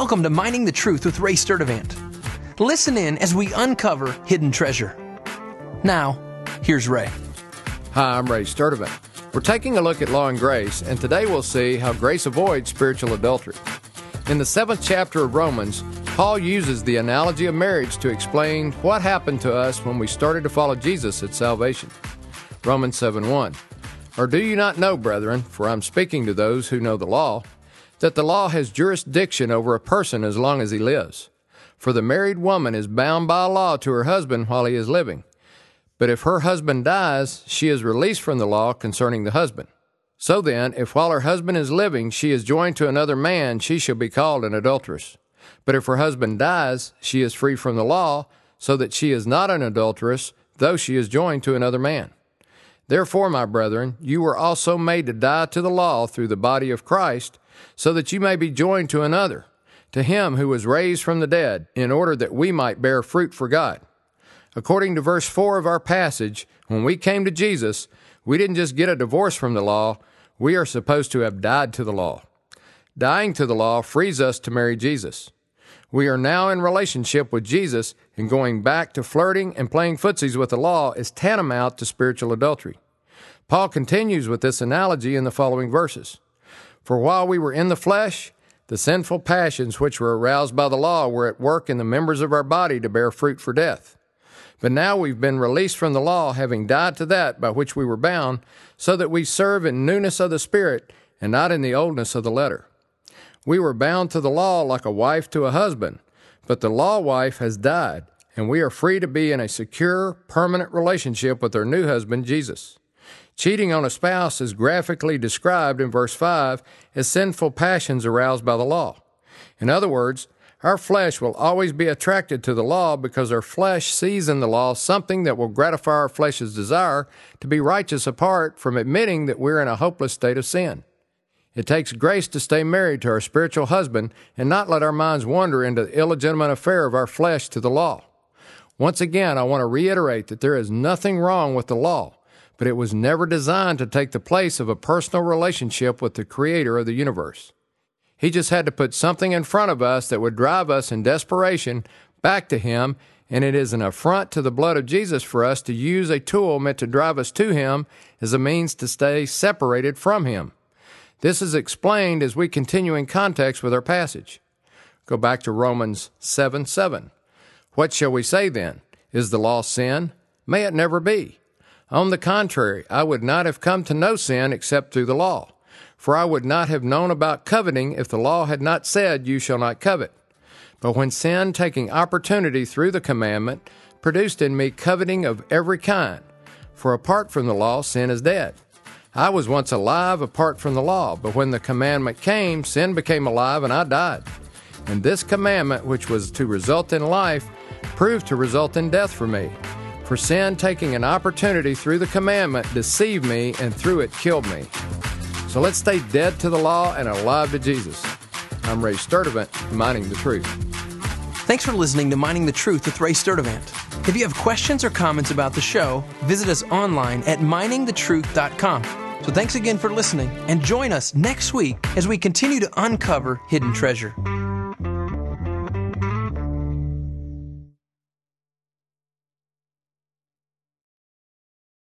Welcome to Mining the Truth with Ray Sturdivant. Listen in as we uncover hidden treasure. Now, here's Ray. Hi, I'm Ray Sturdivant. We're taking a look at law and grace, and today we'll see how grace avoids spiritual adultery. In the seventh chapter of Romans, Paul uses the analogy of marriage to explain what happened to us when we started to follow Jesus at salvation. Romans 7 1. Or do you not know, brethren, for I'm speaking to those who know the law, that the law has jurisdiction over a person as long as he lives? For the married woman is bound by law to her husband while he is living. But if her husband dies, she is released from the law concerning the husband. So then, if while her husband is living she is joined to another man, she shall be called an adulteress. But if her husband dies, she is free from the law, so that she is not an adulteress, though she is joined to another man. Therefore, my brethren, you were also made to die to the law through the body of Christ, so that you may be joined to another, to him who was raised from the dead, in order that we might bear fruit for God. According to verse 4 of our passage, when we came to Jesus, we didn't just get a divorce from the law, we are supposed to have died to the law. Dying to the law frees us to marry Jesus. We are now in relationship with Jesus, and going back to flirting and playing footsies with the law is tantamount to spiritual adultery. Paul continues with this analogy in the following verses. For while we were in the flesh, the sinful passions which were aroused by the law were at work in the members of our body to bear fruit for death. But now we've been released from the law, having died to that by which we were bound, so that we serve in newness of the Spirit and not in the oldness of the letter. We were bound to the law like a wife to a husband, but the law wife has died, and we are free to be in a secure, permanent relationship with our new husband, Jesus. Cheating on a spouse is graphically described in verse 5 as sinful passions aroused by the law. In other words, our flesh will always be attracted to the law because our flesh sees in the law something that will gratify our flesh's desire to be righteous apart from admitting that we're in a hopeless state of sin. It takes grace to stay married to our spiritual husband and not let our minds wander into the illegitimate affair of our flesh to the law. Once again, I want to reiterate that there is nothing wrong with the law, but it was never designed to take the place of a personal relationship with the creator of the universe. He just had to put something in front of us that would drive us in desperation back to Him, and it is an affront to the blood of Jesus for us to use a tool meant to drive us to Him as a means to stay separated from Him. This is explained as we continue in context with our passage. Go back to Romans 7 7. What shall we say then? Is the law sin? May it never be. On the contrary, I would not have come to know sin except through the law. For I would not have known about coveting if the law had not said, You shall not covet. But when sin, taking opportunity through the commandment, produced in me coveting of every kind, for apart from the law, sin is dead. I was once alive apart from the law, but when the commandment came, sin became alive and I died. And this commandment, which was to result in life, proved to result in death for me. For sin, taking an opportunity through the commandment, deceived me and through it killed me. So let's stay dead to the law and alive to Jesus. I'm Ray Sturdivant, mining the truth. Thanks for listening to Mining the Truth with Ray Sturdivant. If you have questions or comments about the show, visit us online at miningthetruth.com. So thanks again for listening, and join us next week as we continue to uncover hidden treasure.